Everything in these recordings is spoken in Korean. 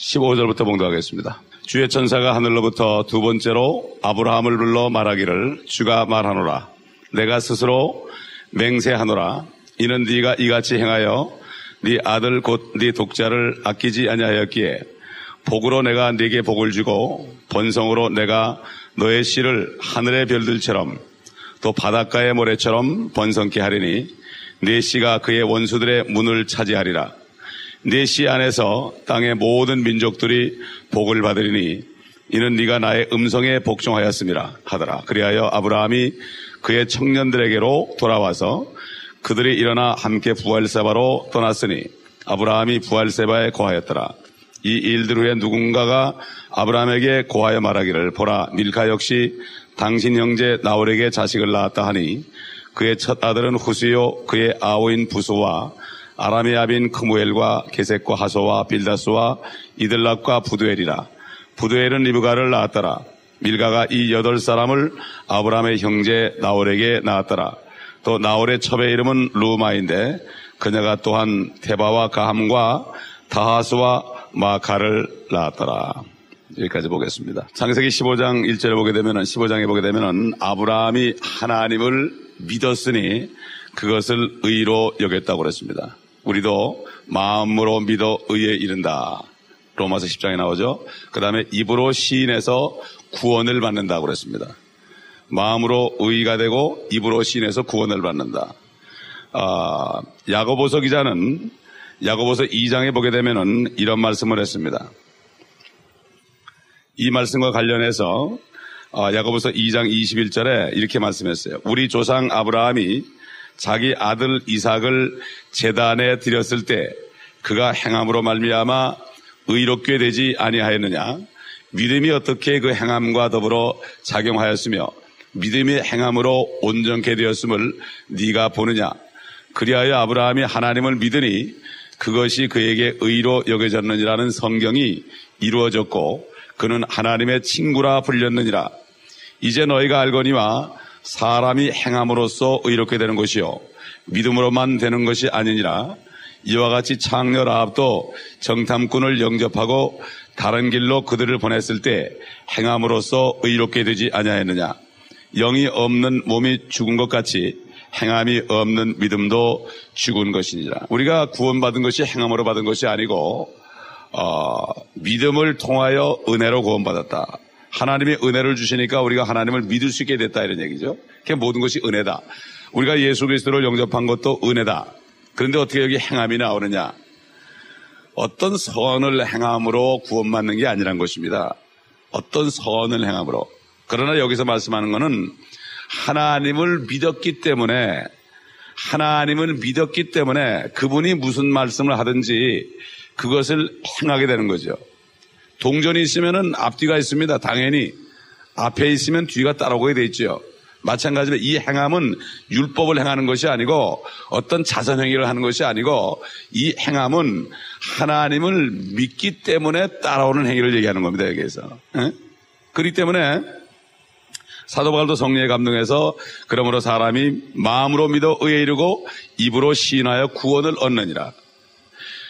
15절부터 봉독하겠습니다. 주의 천사가 하늘로부터 두 번째로 아브라함을 불러 말하기를 주가 말하노라. 내가 스스로 맹세하노라. 이는 네가 이같이 행하여 네 아들 곧 네 독자를 아끼지 아니하였기에 복으로 내가 네게 복을 주고 번성으로 내가 너의 씨를 하늘의 별들처럼 또 바닷가의 모래처럼 번성케 하리니 네 씨가 그의 원수들의 문을 차지하리라. 네씨 안에서 땅의 모든 민족들이 복을 받으리니 이는 네가 나의 음성에 복종하였음이라 하더라. 그리하여 아브라함이 그의 청년들에게로 돌아와서 그들이 일어나 함께 부활세바로 떠났으니 아브라함이 부활세바에 거하였더라. 이 일들 후에 누군가가 아브라함에게 고하여 말하기를 보라 밀카 역시 당신 형제 나홀에게 자식을 낳았다 하니 그의 첫 아들은 후스요 그의 아우인 부수와 아람의 아빈 크무엘과 게색과 하소와 빌다스와 이들락과 부두엘이라 부두엘은 리브가를 낳았더라 밀가가 이 여덟 사람을 아브라함의 형제 나홀에게 낳았더라 또 나홀의 첩의 이름은 루마인데 그녀가 또한 테바와 가함과 다하스와 마카를 낳았더라. 여기까지 보겠습니다. 창세기 15장 1절에 보게 되면은 15장에 보게 되면은 아브라함이 하나님을 믿었으니 그것을 의로 여겼다고 그랬습니다. 우리도 마음으로 믿어 의에 이른다. 로마서 10장에 나오죠. 그 다음에 입으로 시인해서 구원을 받는다고 그랬습니다. 마음으로 의가 되고 입으로 시인해서 구원을 받는다. 아, 야고보서 기자는 야고보서 2장에 보게 되면은 이런 말씀을 했습니다. 이 말씀과 관련해서 어, 야고보서 2장 21절에 이렇게 말씀했어요. 우리 조상 아브라함이 자기 아들 이삭을 제단에 드렸을 때 그가 행함으로 말미암아 의롭게 되지 아니하였느냐? 믿음이 어떻게 그 행함과 더불어 작용하였으며 믿음이 행함으로 온전케 되었음을 네가 보느냐? 그리하여 아브라함이 하나님을 믿으니 그것이 그에게 의로 여겨졌느니라는 성경이 이루어졌고 그는 하나님의 친구라 불렸느니라. 이제 너희가 알거니와 사람이 행함으로써 의롭게 되는 것이요 믿음으로만 되는 것이 아니니라. 이와 같이 창녀 라합도 정탐꾼을 영접하고 다른 길로 그들을 보냈을 때 행함으로써 의롭게 되지 아니하였느냐. 영이 없는 몸이 죽은 것 같이 행함이 없는 믿음도 죽은 것이니라. 우리가 구원받은 것이 행함으로 받은 것이 아니고 어, 믿음을 통하여 은혜로 구원받았다. 하나님이 은혜를 주시니까 우리가 하나님을 믿을 수 있게 됐다 이런 얘기죠. 그 모든 것이 은혜다. 우리가 예수 그리스도를 영접한 것도 은혜다. 그런데 어떻게 여기 행함이 나오느냐? 어떤 선을 행함으로 구원받는 게 아니란 것입니다. 어떤 선을 행함으로. 그러나 여기서 말씀하는 것은 하나님을 믿었기 때문에 하나님을 믿었기 때문에 그분이 무슨 말씀을 하든지 그것을 행하게 되는 거죠. 동전이 있으면은 앞뒤가 있습니다. 당연히 앞에 있으면 뒤가 따라오게 돼 있죠. 마찬가지로 이 행함은 율법을 행하는 것이 아니고 어떤 자선 행위를 하는 것이 아니고 이 행함은 하나님을 믿기 때문에 따라오는 행위를 얘기하는 겁니다. 여기에서. 에? 그렇기 때문에 사도 바울도 성령에 감동해서 그러므로 사람이 마음으로 믿어 의에 이르고 입으로 시인하여 구원을 얻느니라.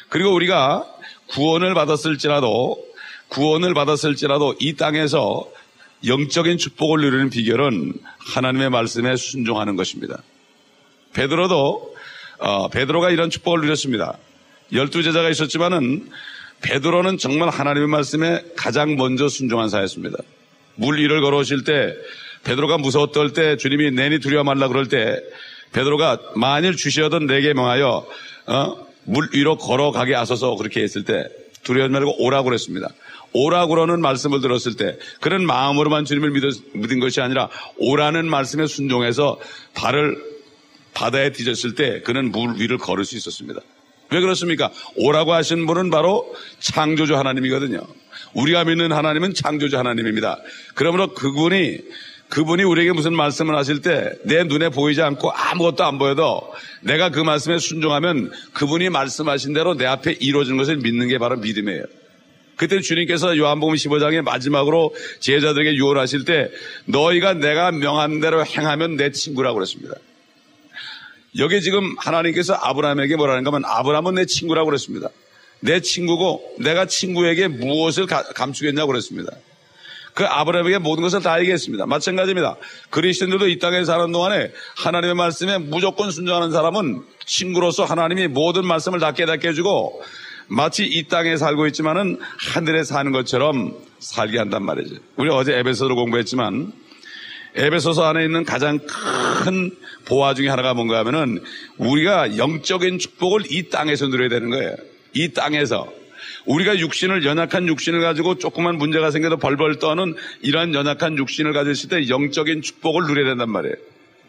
그리고 우리가 구원을 받았을지라도 구원을 받았을지라도 이 땅에서 영적인 축복을 누리는 비결은 하나님의 말씀에 순종하는 것입니다. 베드로도 어, 베드로가 이런 축복을 누렸습니다. 열두 제자가 있었지만은 베드로는 정말 하나님의 말씀에 가장 먼저 순종한 사였습니다. 물 위를 걸어오실 때 베드로가 무서웠던 때 주님이 내니 두려워 말라 그럴 때 베드로가 만일 주시어던 내게 명하여 어? 물 위로 걸어가게 하소서 그렇게 했을 때 두려워 말고 오라고 그랬습니다. 오라고라는 말씀을 들었을 때 그런 마음으로만 주님을 믿었, 믿은 것이 아니라 오라는 말씀에 순종해서 발을 바다에 뒤졌을 때 그는 물 위를 걸을 수 있었습니다. 왜 그렇습니까? 오라고 하신 분은 바로 창조주 하나님이거든요. 우리가 믿는 하나님은 창조주 하나님입니다. 그러므로 그분이 그분이 우리에게 무슨 말씀을 하실 때 내 눈에 보이지 않고 아무것도 안 보여도 내가 그 말씀에 순종하면 그분이 말씀하신 대로 내 앞에 이루어진 것을 믿는 게 바로 믿음이에요. 그때 주님께서 요한복음 15장의 마지막으로 제자들에게 유언하실 때 너희가 내가 명한 대로 행하면 내 친구라고 그랬습니다. 여기 지금 하나님께서 아브라함에게 뭐라는가 하면 아브라함은 내 친구라고 그랬습니다. 내 친구고 내가 친구에게 무엇을 가- 감추겠냐고 그랬습니다. 그 아브라함에게 모든 것을 다 얘기했습니다. 마찬가지입니다. 그리스도인들도 이 땅에 사는 동안에 하나님의 말씀에 무조건 순종하는 사람은 친구로서 하나님이 모든 말씀을 다 깨닫게 해주고 마치 이 땅에 살고 있지만은 하늘에 사는 것처럼 살게 한단 말이죠. 우리 어제 에베소를 공부했지만 에베소서 안에 있는 가장 큰 보화 중에 하나가 뭔가 하면은 우리가 영적인 축복을 이 땅에서 누려야 되는 거예요. 이 땅에서. 우리가 육신을 연약한 육신을 가지고 조그만 문제가 생겨도 벌벌 떠는 이러한 연약한 육신을 있을 때 영적인 축복을 누려야 된단 말이에요.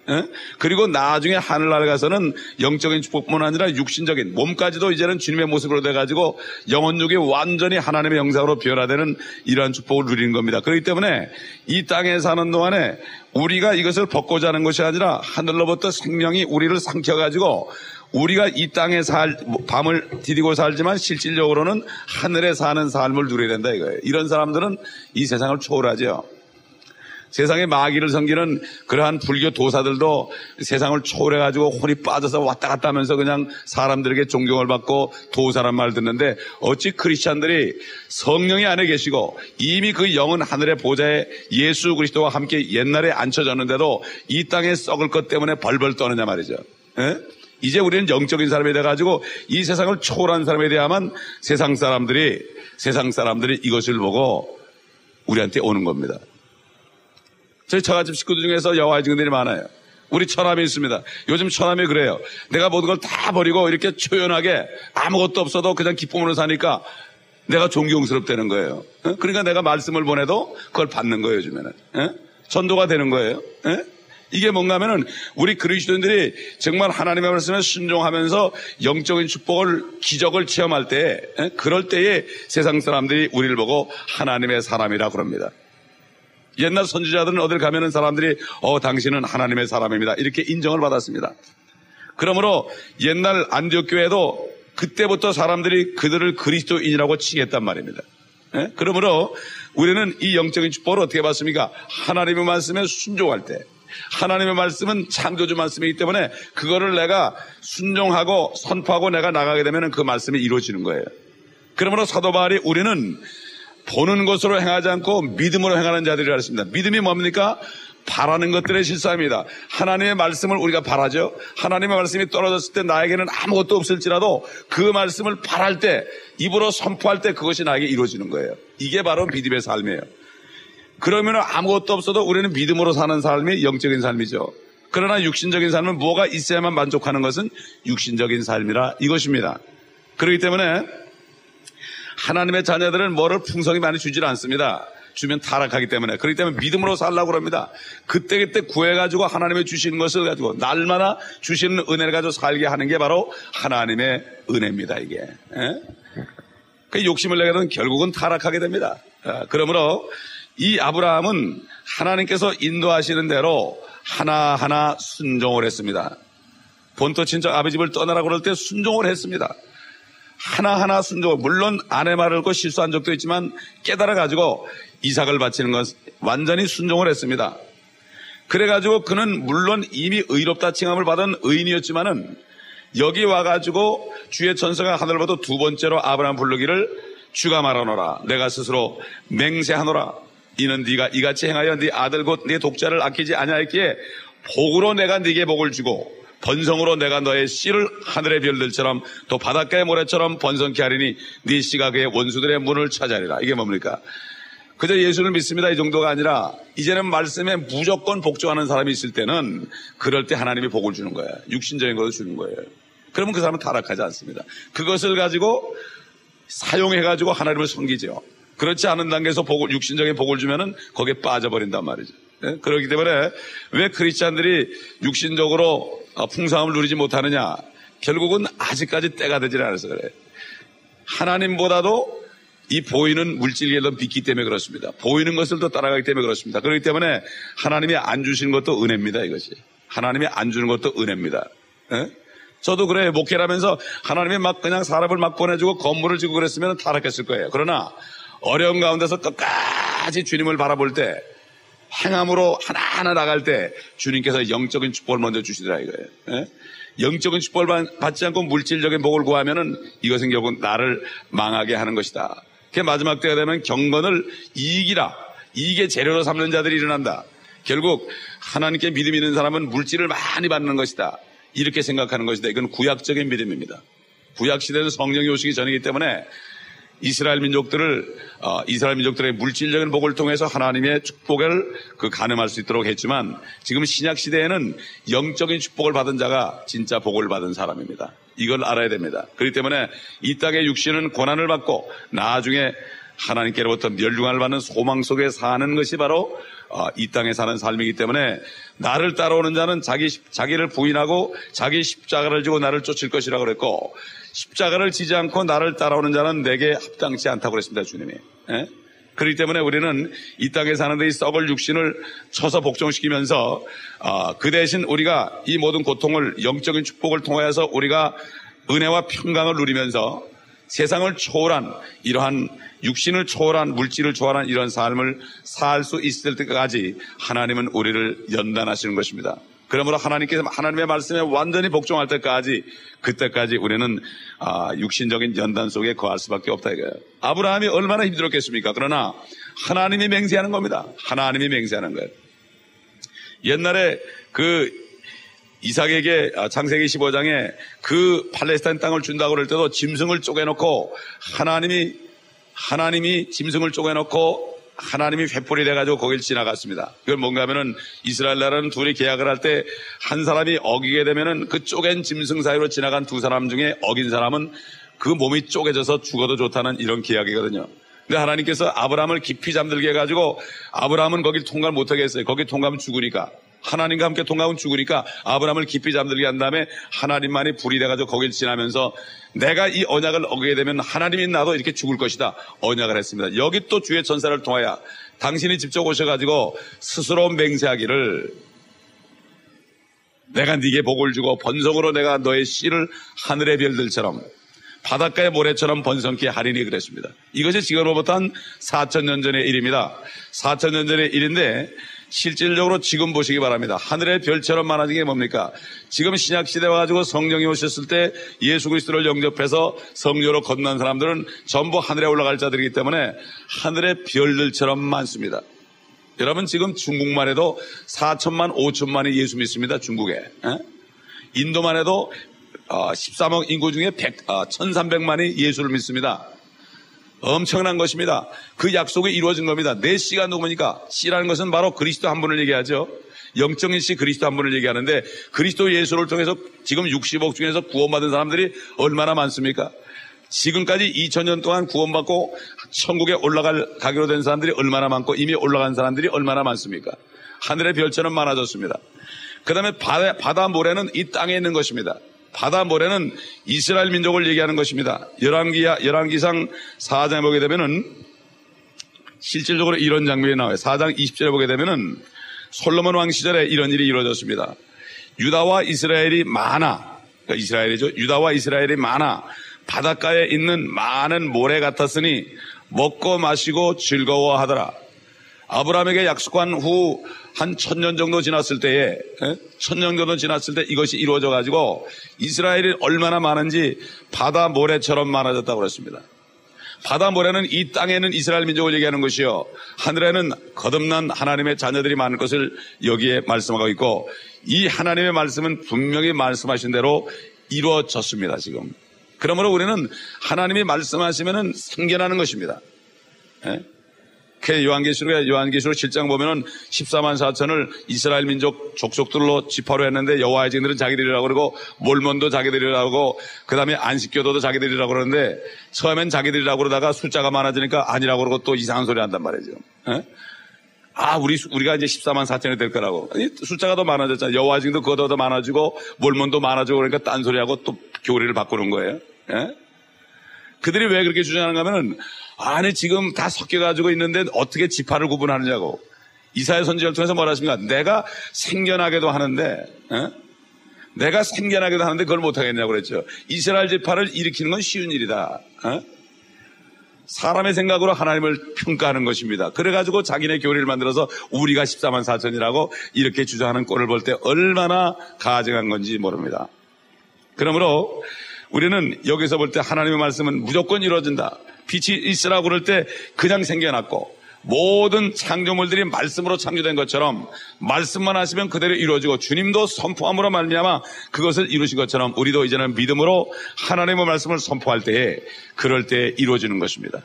예? 그리고 나중에 하늘나라 가서는 영적인 축복뿐 아니라 육신적인 몸까지도 이제는 주님의 모습으로 돼가지고 영혼육이 완전히 하나님의 영상으로 변화되는 이러한 축복을 누리는 겁니다. 그렇기 때문에 이 땅에 사는 동안에 우리가 이것을 벗고자 하는 것이 아니라 하늘로부터 생명이 우리를 삼켜가지고 우리가 이 땅에 살, 밤을 디디고 살지만 실질적으로는 하늘에 사는 삶을 누려야 된다 이거예요. 이런 사람들은 이 세상을 초월하죠. 세상에 마귀를 섬기는 그러한 불교 도사들도 세상을 초월해가지고 혼이 빠져서 왔다 갔다 하면서 그냥 사람들에게 존경을 받고 도사란 말 듣는데 어찌 크리스찬들이 성령이 안에 계시고 이미 그 영은 하늘의 보좌에 예수 그리스도와 함께 옛날에 앉혀졌는데도 이 땅에 썩을 것 때문에 벌벌 떠느냐 말이죠. 예? 이제 우리는 영적인 사람이 돼가지고 이 세상을 초월한 사람에 대하면 세상 사람들이 세상 사람들이 이것을 보고 우리한테 오는 겁니다. 저희 처갓집 식구들 중에서 여호와의 증인들이 많아요. 우리 처남이 있습니다. 요즘 처남이 그래요. 내가 모든 걸 다 버리고 이렇게 초연하게 아무것도 없어도 그냥 기쁨으로 사니까 내가 존경스럽다는 거예요. 어? 그러니까 내가 말씀을 보내도 그걸 받는 거예요, 요즘에는. 어? 전도가 되는 거예요. 어? 이게 뭔가 하면은 우리 그리스도인들이 정말 하나님의 말씀에 순종하면서 영적인 축복을 기적을 체험할 때 어? 그럴 때에 세상 사람들이 우리를 보고 하나님의 사람이라 그럽니다. 옛날 선지자들은 어딜 가면은 사람들이 어 당신은 하나님의 사람입니다. 이렇게 인정을 받았습니다. 그러므로 옛날 안디옥 교회도 그때부터 사람들이 그들을 그리스도인이라고 칭했단 말입니다. 예? 그러므로 우리는 이 영적인 축복을 어떻게 받습니까? 하나님의 말씀에 순종할 때 하나님의 말씀은 창조주 말씀이기 때문에 그거를 내가 순종하고 선포하고 내가 나가게 되면 그 말씀이 이루어지는 거예요. 그러므로 사도 바울이 우리는 보는 것으로 행하지 않고 믿음으로 행하는 자들이라 했습니다. 믿음이 뭡니까? 바라는 것들의 실사입니다. 하나님의 말씀을 우리가 바라죠. 하나님의 말씀이 떨어졌을 때 나에게는 아무것도 없을지라도 그 말씀을 바랄 때 입으로 선포할 때 그것이 나에게 이루어지는 거예요. 이게 바로 믿음의 삶이에요. 그러면 아무것도 없어도 우리는 믿음으로 사는 삶이 영적인 삶이죠. 그러나 육신적인 삶은 뭐가 있어야만 만족하는 것은 육신적인 삶이라 이것입니다. 그렇기 때문에 하나님의 자녀들은 뭐를 풍성히 많이 주질 않습니다. 주면 타락하기 때문에. 그렇기 때문에 믿음으로 살라고 합니다. 그때 그때 구해가지고 하나님의 주시는 것을 가지고 날마다 주시는 은혜를 가지고 살게 하는 게 바로 하나님의 은혜입니다, 이게. 예? 그 욕심을 내게 되면 결국은 타락하게 됩니다. 아, 그러므로 이 아브라함은 하나님께서 인도하시는 대로 하나하나 순종을 했습니다. 본토 친척 아버지 집을 떠나라고 그럴 때 순종을 했습니다. 하나하나 순종, 물론 아내 말을 듣고 실수한 적도 있지만 깨달아 가지고 이삭을 바치는 것 완전히 순종을 했습니다. 그래 가지고 그는 물론 이미 의롭다 칭함을 받은 의인이었지만은 여기 와 가지고 주의 천사가 하늘보다 두 번째로 아브라함 부르기를 주가 말하노라 내가 스스로 맹세하노라 이는 네가 이같이 행하여 네 아들 곧 네 독자를 아끼지 아니하였기에 복으로 내가 네게 복을 주고 번성으로 내가 너의 씨를 하늘의 별들처럼 또 바닷가의 모래처럼 번성케 하리니 네 씨가 그의 원수들의 문을 찾아리라. 이게 뭡니까? 그저 예수를 믿습니다. 이 정도가 아니라 이제는 말씀에 무조건 복종하는 사람이 있을 때는 그럴 때 하나님이 복을 주는 거예요. 육신적인 것을 주는 거예요. 그러면 그 사람은 타락하지 않습니다. 그것을 가지고 사용해 가지고 하나님을 섬기죠. 그렇지 않은 단계에서 복을, 육신적인 복을 주면은 거기에 빠져버린단 말이죠. 예? 그렇기 때문에 왜 크리스찬들이 육신적으로 어, 풍성함을 누리지 못하느냐 결국은 아직까지 때가 되질 않아서 그래요 하나님보다도 이 보이는 물질에 더 빚기 때문에 그렇습니다. 보이는 것을 더 따라가기 때문에 그렇습니다. 그렇기 때문에 하나님이 안 주시는 것도 은혜입니다. 이것이. 하나님이 안 주는 것도 은혜입니다. 예? 저도 그래요. 목회라면서 하나님이 막 그냥 사람을 막 보내주고 건물을 지고 그랬으면 타락했을 거예요. 그러나 어려운 가운데서 끝까지 주님을 바라볼 때 행함으로 하나하나 나갈 때 주님께서 영적인 축복을 먼저 주시더라 이거예요. 예? 영적인 축복을 받지 않고 물질적인 복을 구하면은 이것은 결국 나를 망하게 하는 것이다. 그 마지막 때가 되면 경건을 이익이라 이익의 재료로 삼는 자들이 일어난다. 결국 하나님께 믿음 있는 사람은 물질을 많이 받는 것이다. 이렇게 생각하는 것이다. 이건 구약적인 믿음입니다. 구약 시대는 성령이 오시기 전이기 때문에 이스라엘 민족들을 어, 이스라엘 민족들의 물질적인 복을 통해서 하나님의 축복을 그 가늠할 수 있도록 했지만 지금 신약 시대에는 영적인 축복을 받은 자가 진짜 복을 받은 사람입니다. 이걸 알아야 됩니다. 그렇기 때문에 이 땅의 육신은 고난을 받고 나중에 하나님께로부터 멸중을 받는 소망 속에 사는 것이 바로 어, 이 땅에 사는 삶이기 때문에 나를 따라오는 자는 자기 자기를 부인하고 자기 십자가를 지고 나를 쫓을 것이라고 그랬고 십자가를 지지 않고 나를 따라오는 자는 내게 합당치 않다고 그랬습니다 주님이. 예? 그렇기 때문에 우리는 이 땅에 사는데 이 썩을 육신을 쳐서 복종시키면서 어, 그 대신 우리가 이 모든 고통을 영적인 축복을 통하여서 우리가 은혜와 평강을 누리면서 세상을 초월한 이러한 육신을 초월한 물질을 초월한 이런 삶을 살 수 있을 때까지 하나님은 우리를 연단하시는 것입니다. 그러므로 하나님께서 하나님의 말씀에 완전히 복종할 때까지 그때까지 우리는 아, 육신적인 연단 속에 거할 수밖에 없다 이거예요. 아브라함이 얼마나 힘들었겠습니까? 그러나 하나님이 맹세하는 겁니다. 하나님이 맹세하는 거예요. 옛날에 그 이삭에게 아, 창세기 15장에 그 팔레스타인 땅을 준다고 그럴 때도 짐승을 쪼개놓고 하나님이 하나님이 짐승을 쪼개놓고 하나님이 횃불이 돼가지고 거길 지나갔습니다. 그건 뭔가 하면은 이스라엘 나라는 둘이 계약을 할 때 한 사람이 어기게 되면은 그 쪼갠 짐승 사이로 지나간 두 사람 중에 어긴 사람은 그 몸이 쪼개져서 죽어도 좋다는 이런 계약이거든요. 근데 하나님께서 아브라함을 깊이 잠들게 해가지고 아브라함은 거길 통과를 못하게 했어요. 거기 통과하면 죽으니까. 하나님과 함께 통과하면 죽으니까 아브라함을 깊이 잠들게 한 다음에 하나님만이 불이 돼가지고 거길 지나면서 내가 이 언약을 어기게 되면 하나님이 나도 이렇게 죽을 것이다. 언약을 했습니다. 여기 또 주의 전사를 통하여 당신이 직접 오셔가지고 스스로 맹세하기를 내가 네게 복을 주고 번성으로 내가 너의 씨를 하늘의 별들처럼 바닷가의 모래처럼 번성케 하리니 그랬습니다. 이것이 지금으로부터 한 4천 년 전의 일입니다. 4천 년 전의 일인데 실질적으로 지금 보시기 바랍니다. 하늘의 별처럼 많아진 게 뭡니까? 지금 신약 시대 와가지고 성령이 오셨을 때 예수 그리스도를 영접해서 성녀로 건넌 사람들은 전부 하늘에 올라갈 자들이기 때문에 하늘의 별들처럼 많습니다. 여러분 지금 중국만 해도 4천만 5천만이 예수 믿습니다. 중국에. 에? 인도만 해도 13억 어, 인구 중에 100, 1300만이 어, 예수를 믿습니다. 엄청난 것입니다. 그 약속이 이루어진 겁니다. 내 씨가 누구니까? 씨라는 것은 바로 그리스도 한 분을 얘기하죠. 영적인 씨 그리스도 한 분을 얘기하는데 그리스도 예수를 통해서 지금 60억 중에서 구원받은 사람들이 얼마나 많습니까? 지금까지 2000년 동안 구원받고 천국에 올라갈 가기로 된 사람들이 얼마나 많고 이미 올라간 사람들이 얼마나 많습니까? 하늘의 별처럼 많아졌습니다. 그 다음에 바다, 바다 모래는 이 땅에 있는 것입니다. 바다 모래는 이스라엘 민족을 얘기하는 것입니다. 열왕기야, 열왕기상 4장에 보게 되면은 실질적으로 이런 장면이 나와요. 4장 20절에 보게 되면은 솔로몬 왕 시절에 이런 일이 이루어졌습니다. 유다와 이스라엘이 많아. 그러니까 이스라엘이죠. 유다와 이스라엘이 많아. 바닷가에 있는 많은 모래 같았으니 먹고 마시고 즐거워하더라. 아브라함에게 약속한 후 한 천년 정도 지났을 때에 예? 천년 정도 지났을 때 이것이 이루어져 가지고 이스라엘이 얼마나 많은지 바다 모래처럼 많아졌다고 그랬습니다. 바다 모래는 이 땅에는 이스라엘 민족을 얘기하는 것이요. 하늘에는 거듭난 하나님의 자녀들이 많은 것을 여기에 말씀하고 있고 이 하나님의 말씀은 분명히 말씀하신 대로 이루어졌습니다, 지금. 그러므로 우리는 하나님이 말씀하시면 생겨나는 것입니다. 예? 그 요한계시록에 요한계시록 7장 보면은 14만 4천을 이스라엘 민족 족속들로 지파로 했는데 여호와의 증들은 자기들이라고 그러고 몰몬도 자기들이라고 그 다음에 안식교도도 자기들이라고 그러는데 처음엔 자기들이라고 그러다가 숫자가 많아지니까 아니라고 그러고 또 이상한 소리 한단 말이죠. 에? 예? 아, 우리, 우리가 이제 14만 4천이 될 거라고. 숫자가 더 많아졌잖아요. 여호와의 증도 그거 더 많아지고 몰몬도 많아지고 그러니까 딴소리하고 또 교리를 바꾸는 거예요. 에? 예? 그들이 왜 그렇게 주장하는가 하면은 안에 지금 다 섞여가지고 있는데 어떻게 지파를 구분하느냐고. 이사야 선지를 통해서 뭐라 하십니까? 내가 생겨나게도 하는데, 어? 내가 생겨나게도 하는데 그걸 못하겠냐고 그랬죠. 이스라엘 지파를 일으키는 건 쉬운 일이다. 어? 사람의 생각으로 하나님을 평가하는 것입니다. 그래가지고 자기네 교리를 만들어서 우리가 14만 4천이라고 이렇게 주장하는 꼴을 볼 때 얼마나 가증한 건지 모릅니다. 그러므로 우리는 여기서 볼 때 하나님의 말씀은 무조건 이루어진다. 빛이 있으라고 그럴 때 그냥 생겨났고 모든 창조물들이 말씀으로 창조된 것처럼 말씀만 하시면 그대로 이루어지고 주님도 선포함으로 말미암아 그것을 이루신 것처럼 우리도 이제는 믿음으로 하나님의 말씀을 선포할 때에 그럴 때 이루어지는 것입니다.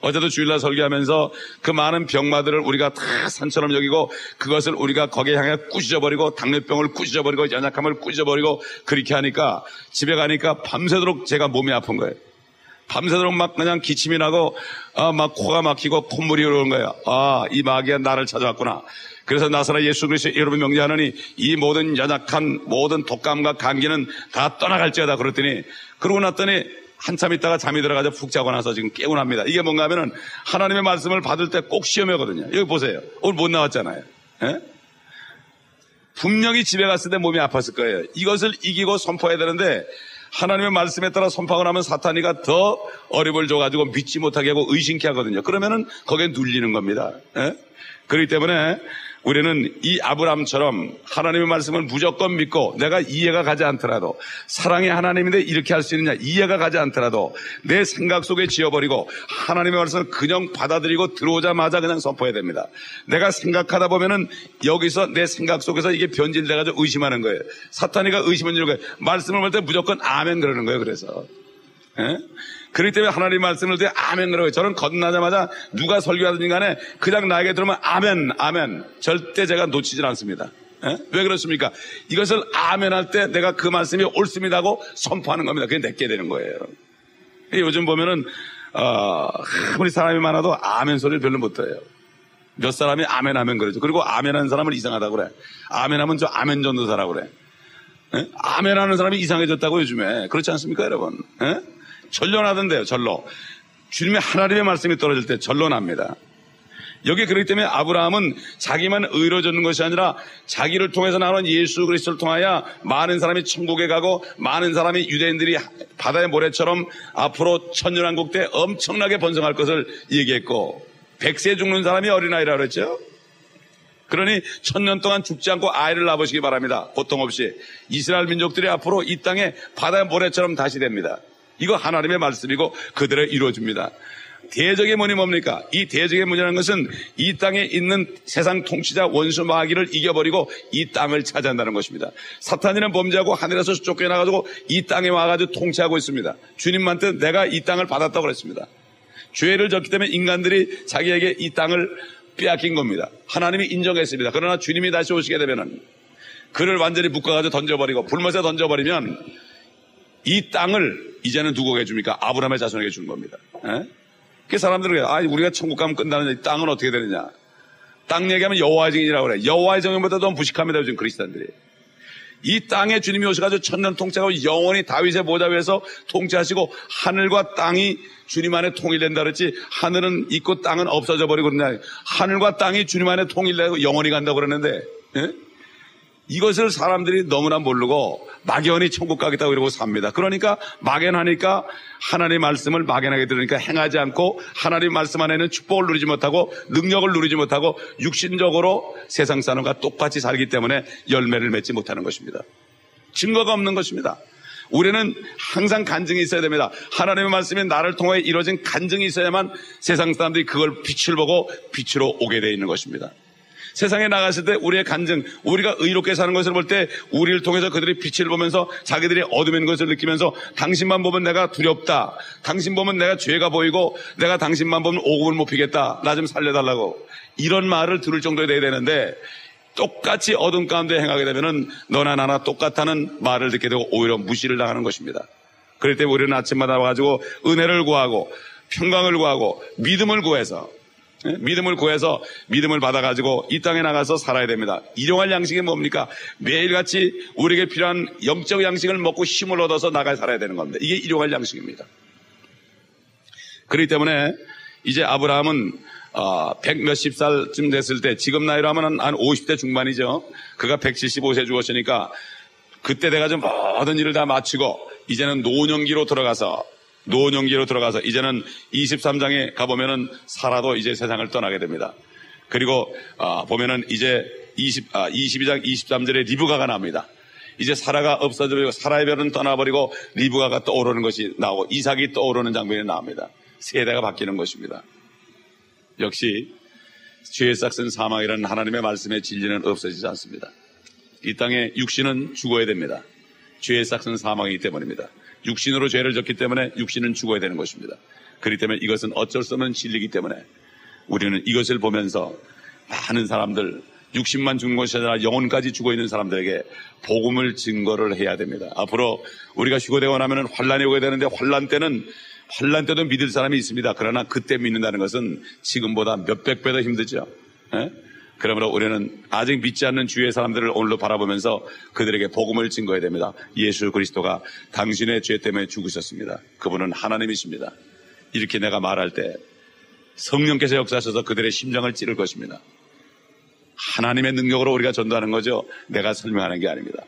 어제도 주일날 설교하면서 그 많은 병마들을 우리가 다 산처럼 여기고 그것을 우리가 거기에 향해 꾸짖어버리고 당뇨병을 꾸짖어버리고 연약함을 꾸짖어버리고 그렇게 하니까 집에 가니까 밤새도록 제가 몸이 아픈 거예요. 밤새도록 막 그냥 기침이 나고 아, 막 코가 막히고 콧물이 흐르는 거예요. 아, 이 마귀가 나를 찾아왔구나. 그래서 나사라 예수 그리스도 여러분 명제하느니 이 모든 연약한 모든 독감과 감기는 다 떠나갈지어다 그랬더니 그러고 났더니 한참 있다가 잠이 들어가서 푹 자고 나서 지금 깨어납니다. 이게 뭔가 하면은 하나님의 말씀을 받을 때 꼭 시험하거든요. 여기 보세요. 오늘 못 나왔잖아요. 예? 분명히 집에 갔을 때 몸이 아팠을 거예요. 이것을 이기고 선포해야 되는데 하나님의 말씀에 따라 선포하고 나면 사탄이가 더 어림을 줘가지고 믿지 못하게 하고 의심케 하거든요. 그러면은 거기에 눌리는 겁니다. 예? 그렇기 때문에 우리는 이 아브람처럼 하나님의 말씀을 무조건 믿고 내가 이해가 가지 않더라도 사랑의 하나님인데 이렇게 할 수 있느냐 이해가 가지 않더라도 내 생각 속에 지어버리고 하나님의 말씀을 그냥 받아들이고 들어오자마자 그냥 선포해야 됩니다. 내가 생각하다 보면은 여기서 내 생각 속에서 이게 변질돼가지고 의심하는 거예요. 사탄이가 의심은 이런 거예요. 말씀을 볼 때 무조건 아멘 그러는 거예요. 그래서. 예? 그렇기 때문에 하나님 말씀을 때 아멘 그러고 저는 건나자마자 누가 설교하든지 간에 그냥 나에게 들으면 아멘 아멘 절대 제가 놓치질 않습니다. 예? 왜 그렇습니까? 이것을 아멘 할 때 내가 그 말씀이 옳습니다 하고 선포하는 겁니다. 그게 내게 되는 거예요. 요즘 보면은 어, 아무리 사람이 많아도 아멘 소리를 별로 못 들어요. 몇 사람이 아멘 아멘 그러죠. 그리고 아멘 하는 사람을 이상하다고 그래. 아멘 하면 저 아멘 전도사라고 그래. 예? 아멘 하는 사람이 이상해졌다고 요즘에. 그렇지 않습니까, 여러분? 예? 전론하던데요, 전로. 주님의 하나님의 말씀이 떨어질 때 전론합니다. 여기 그렇기 때문에 아브라함은 자기만 의로워졌는 것이 아니라 자기를 통해서 나오는 예수 그리스도를 통하여 많은 사람이 천국에 가고 많은 사람이 유대인들이 바다의 모래처럼 앞으로 천년왕국 때 엄청나게 번성할 것을 얘기했고 백세 죽는 사람이 어린아이라 그랬죠. 그러니 천년 동안 죽지 않고 아이를 낳으시기 바랍니다. 고통 없이. 이스라엘 민족들이 앞으로 이 땅에 바다의 모래처럼 다시 됩니다. 이거 하나님의 말씀이고 그대로 이루어집니다. 대적의 문이 뭡니까? 이 대적의 문이라는 것은 이 땅에 있는 세상 통치자 원수 마귀를 이겨버리고 이 땅을 차지한다는 것입니다. 사탄이는 범죄하고 하늘에서 쫓겨나가지고 이 땅에 와가지고 통치하고 있습니다. 주님한테 내가 이 땅을 받았다고 그랬습니다. 죄를 졌기 때문에 인간들이 자기에게 이 땅을 빼앗긴 겁니다. 하나님이 인정했습니다. 그러나 주님이 다시 오시게 되면은 그를 완전히 묶어가지고 던져버리고 불못에 던져버리면 이 땅을 이제는 누구에게 줍니까? 아브라함의 자손에게 주는 겁니다. 예? 그 사람들은 아 우리가 천국 가면 끝나는 이 땅은 어떻게 되느냐? 땅 얘기하면 여호와의 정이라고 그래. 여호와의 정보다도 무식합니다 요즘 그리스도인들이. 이 땅에 주님이 오셔가지고 천년 통치하고 영원히 다윗의 보좌 위에서 통치하시고 하늘과 땅이 주님 안에 통일된다 그랬지 하늘은 있고 땅은 없어져 버리고 그러냐 하늘과 땅이 주님 안에 통일되고 영원히 간다고 그러는데 예? 이것을 사람들이 너무나 모르고 막연히 천국 가겠다고 이러고 삽니다. 그러니까 막연하니까 하나님의 말씀을 막연하게 들으니까 행하지 않고 하나님 말씀 안에는 축복을 누리지 못하고 능력을 누리지 못하고 육신적으로 세상 사람과 똑같이 살기 때문에 열매를 맺지 못하는 것입니다. 증거가 없는 것입니다. 우리는 항상 간증이 있어야 됩니다. 하나님의 말씀이 나를 통해 이루어진 간증이 있어야만 세상 사람들이 그걸 빛을 보고 빛으로 오게 되어 있는 것입니다. 세상에 나갔을 때 우리의 간증, 우리가 의롭게 사는 것을 볼 때 우리를 통해서 그들이 빛을 보면서 자기들이 어둠인 것을 느끼면서 당신만 보면 내가 두렵다. 당신 보면 내가 죄가 보이고 내가 당신만 보면 오금을 못 피겠다. 나 좀 살려달라고. 이런 말을 들을 정도에 돼야 되는데 똑같이 어둠 가운데 행하게 되면은 너나 나나 똑같다는 말을 듣게 되고 오히려 무시를 당하는 것입니다. 그럴 때 우리는 아침마다 와가지고 은혜를 구하고 평강을 구하고 믿음을 구해서 예? 믿음을 구해서 믿음을 받아가지고 이 땅에 나가서 살아야 됩니다. 일용할 양식이 뭡니까? 매일같이 우리에게 필요한 영적 양식을 먹고 힘을 얻어서 나가 살아야 되는 겁니다. 이게 일용할 양식입니다. 그렇기 때문에 이제 아브라함은 어, 100 몇십 살쯤 됐을 때 지금 나이로 하면 한 50대 중반이죠. 그가 175세 죽었으니까 그때 내가 좀 모든 일을 다 마치고 이제는 노년기로 들어가서 노년기로 들어가서 이제는 23장에 가보면은 사라도 이제 세상을 떠나게 됩니다. 그리고 아, 보면은 이제 20, 아, 22장 23절에 리브가가 나옵니다. 이제 사라가 없어지고 사라의 별은 떠나버리고 리브가가 떠오르는 것이 나오고 이삭이 떠오르는 장면이 나옵니다. 세대가 바뀌는 것입니다. 역시 죄의 싹은 사망이라는 하나님의 말씀의 진리는 없어지지 않습니다. 이 땅에 육신은 죽어야 됩니다. 죄의 싹은 사망이기 때문입니다. 육신으로 죄를 졌기 때문에 육신은 죽어야 되는 것입니다. 그렇기 때문에 이것은 어쩔 수 없는 진리이기 때문에 우리는 이것을 보면서 많은 사람들 육신만 죽는 것이 아니라 영혼까지 죽어 있는 사람들에게 복음을 증거를 해야 됩니다. 앞으로 우리가 휴거되고 나면 환란이 오게 되는데 환란 때는 환란 때도 믿을 사람이 있습니다. 그러나 그때 믿는다는 것은 지금보다 몇백 배 더 힘들죠. 예? 그러므로 우리는 아직 믿지 않는 주의 사람들을 오늘로 바라보면서 그들에게 복음을 증거해야 됩니다. 예수 그리스도가 당신의 죄 때문에 죽으셨습니다. 그분은 하나님이십니다. 이렇게 내가 말할 때 성령께서 역사하셔서 그들의 심장을 찌를 것입니다. 하나님의 능력으로 우리가 전도하는 거죠. 내가 설명하는 게 아닙니다.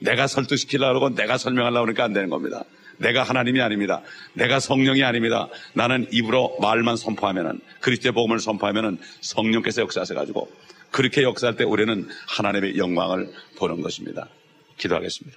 내가 설득시키려고 하고 내가 설명하려고 하니까 안 되는 겁니다. 내가 하나님이 아닙니다. 내가 성령이 아닙니다. 나는 입으로 말만 선포하면은 그리스도의 복음을 선포하면은 성령께서 역사하셔 가지고 그렇게 역사할 때 우리는 하나님의 영광을 보는 것입니다. 기도하겠습니다.